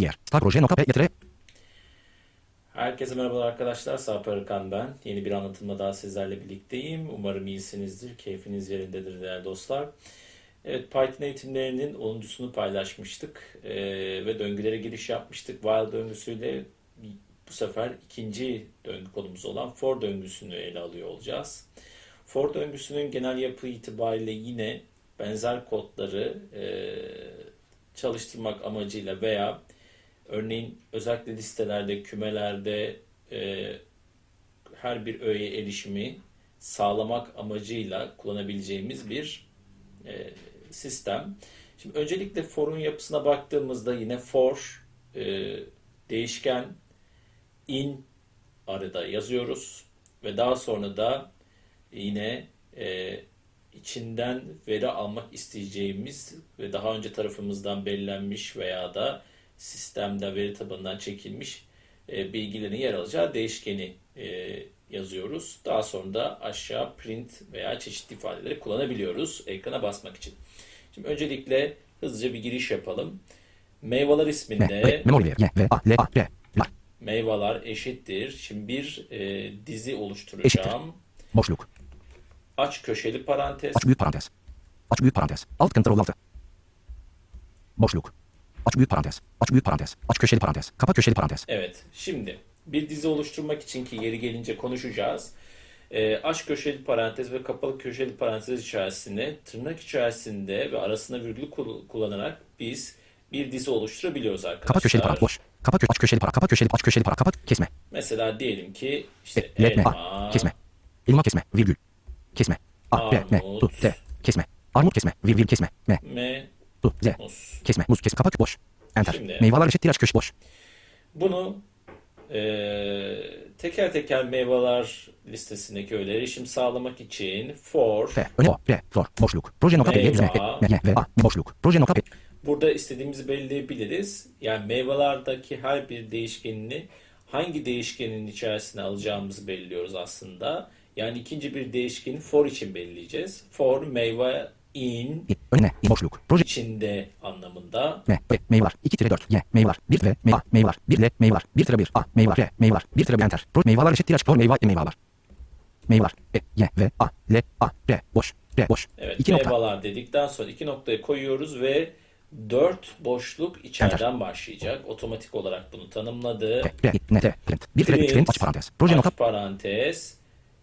Rosier. Star proje nokta p getire. Herkese merhabalar arkadaşlar. Sarp Arıkan ben. Yeni bir anlatımla daha sizlerle birlikteyim. Umarım iyisinizdir. Keyfiniz yerindedir değerli dostlar. Evet Python eğitimlerinin 10.sunu paylaşmıştık. Ee, ve döngülere giriş yapmıştık. While döngüsüyle bu sefer ikinci döngü konumuz olan for döngüsünü ele alıyor olacağız. For döngüsünün genel yapı itibariyle yine benzer kodları e, çalıştırmak amacıyla veya örneğin özellikle listelerde, kümelerde e, her bir öğeye erişimi sağlamak amacıyla kullanabileceğimiz bir e, sistem. Şimdi öncelikle for'un yapısına baktığımızda yine for e, değişken in arada yazıyoruz ve daha sonra da yine e, içinden veri almak isteyeceğimiz ve daha önce tarafımızdan belirlenmiş veya da sistemde veri tabanından çekilmiş e, bilgilerin yer alacağı değişkeni e, yazıyoruz. Daha sonra da aşağı print veya çeşitli ifadeleri kullanabiliyoruz ekrana basmak için. Şimdi öncelikle hızlıca bir giriş yapalım. Meyveler isminde meyveler eşittir. Şimdi bir e, dizi oluşturacağım. Boşluk. Aç köşeli parantez. Aç büyük parantez. Aç büyük parantez. Alt Ctrl altı. Boşluk. Aç büyük parantez. Aç büyük parantez. Aç köşeli parantez. Kapa köşeli parantez. Evet. Şimdi bir dizi oluşturmak için ki yeri gelince konuşacağız. E, aç köşeli parantez ve kapalı köşeli parantez içerisinde tırnak içerisinde ve arasında virgül kul- kullanarak biz bir dizi oluşturabiliyoruz arkadaşlar. Kapa köşeli parantez. Boş. Kapa kö aç köşeli para. Kapa köşeli aç köşeli para. Kapat kesme. Mesela diyelim ki işte E, elma, A. Kesme. Elma kesme. Virgül. Kesme. A, R, M. Tu, T. Kesme. Armut kesme. Virgül kesme. M, M, Tu, Z. Kesme. Muz kesme. Kapat boş. Enter. Şimdi- Meyveler eşittir aç köşe boş. Bunu e, teker teker meyveler listesindeki öyle erişim sağlamak için for F. Öne o. R. For. Boşluk. Proje nokta P. Meyva. E, Y, V, A. Boşluk. Proje nokta P. Burada istediğimizi belirleyebiliriz. Yani meyvelerdeki her bir değişkenini hangi değişkenin içerisine alacağımızı belirliyoruz aslında. Yani ikinci bir değişkeni for için belirleyeceğiz. For meyve in. Önüne. Boşluk. Proje. İçinde anlamında. M, E, meyveler, 2 tire 4, Y, meyveler, 1 V, M, A, meyveler, 1 L, meyveler, 1 tire 1, A, meyveler, R, meyveler, 1 tire 1, enter. Pro, meyveler eşittir aç, pro, meyve, E, meyveler. Meyveler, E, Y, V, A, L, A, R, boş, R, boş. Evet 2 nokta. meyveler dedikten sonra iki noktayı koyuyoruz ve dört boşluk içeriden başlayacak. Otomatik olarak bunu tanımladı. P, I, N, T, print. 1 tire 3, print, aç parantez. Proje aç nokta, parantez.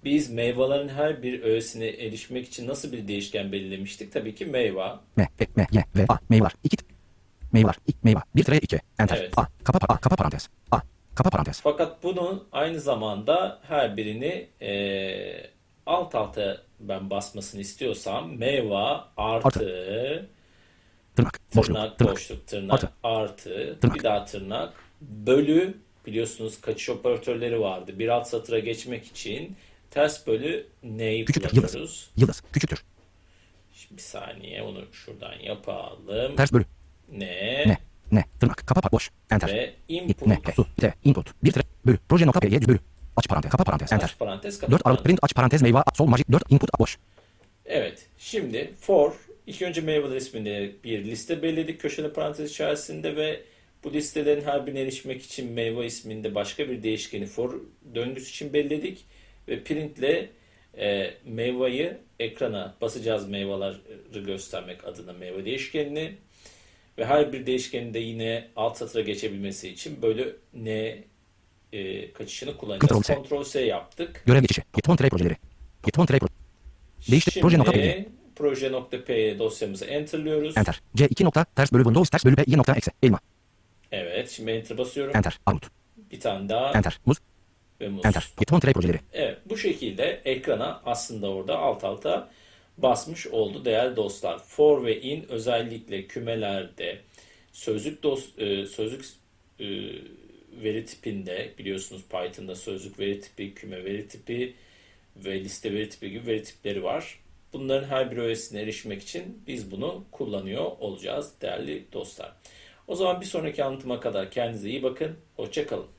Biz meyvelerin her bir öğesine erişmek için nasıl bir değişken belirlemiştik? Tabii ki meyve. M, E, M, Y, V, A, meyveler, 2 meyveler, İ, meyve, 1 tire 2, enter. Evet. A, kapa, pa- A, kapa parantez. A, kapa parantez. Fakat bunun aynı zamanda her birini eee, alt alta ben basmasını istiyorsam meyve artı Tırnak, boşluk, tırnak tırnak. boşluk tırnak Artı. artı Tırnak. bir daha tırnak bölü biliyorsunuz kaçış operatörleri vardı. Bir alt satıra geçmek için ters bölü neyi Küçüktür, kullanıyoruz? Yıldız, küçüktür. Şimdi bir saniye onu şuradan yapalım. Ters bölü. Ne? Ne, ne, tırnak, kapa, pa- boş, enter. Ve input ne, su, T, input, 1 tire, bölü. Proje nokta P, Y, bölü. Aç parantez, kapa parantez, enter. aç parantez kapat 4 Aralık print aç parantez meyve sol majik 4 input boş. Evet. Şimdi for ilk önce meyveler isminde bir liste belirledik köşeli parantez içerisinde ve bu listelerin her birine erişmek için meyve isminde başka bir değişkeni for döngüsü için belirledik ve printle e, meyveyi ekrana basacağız meyveleri göstermek adına meyve değişkenini ve her bir değişkenin de yine alt satıra geçebilmesi için böyle ne e, kaçışını kullanacağız. Ctrl C yaptık. Görev geçişi. Gitmon tray projeleri. Gitmon tray pro- Değiştir, proje nokta P'ye. proje.p dosyamızı enterlıyoruz. Enter. C2 nokta ters bölü Windows ters bölü P 2 nokta eksi. Elma. Evet şimdi enter basıyorum. Enter. Armut. Bir tane daha Enter. Muz. Ve muz. Enter. Gitmon tray projeleri. Evet bu şekilde ekrana aslında orada alt alta basmış oldu değerli dostlar. For ve in özellikle kümelerde sözlük dos, e, sözlük e, veri tipinde biliyorsunuz Python'da sözlük veri tipi, küme veri tipi ve liste veri tipi gibi veri tipleri var. Bunların her bir öğesine erişmek için biz bunu kullanıyor olacağız değerli dostlar. O zaman bir sonraki anlatıma kadar kendinize iyi bakın. Hoşçakalın.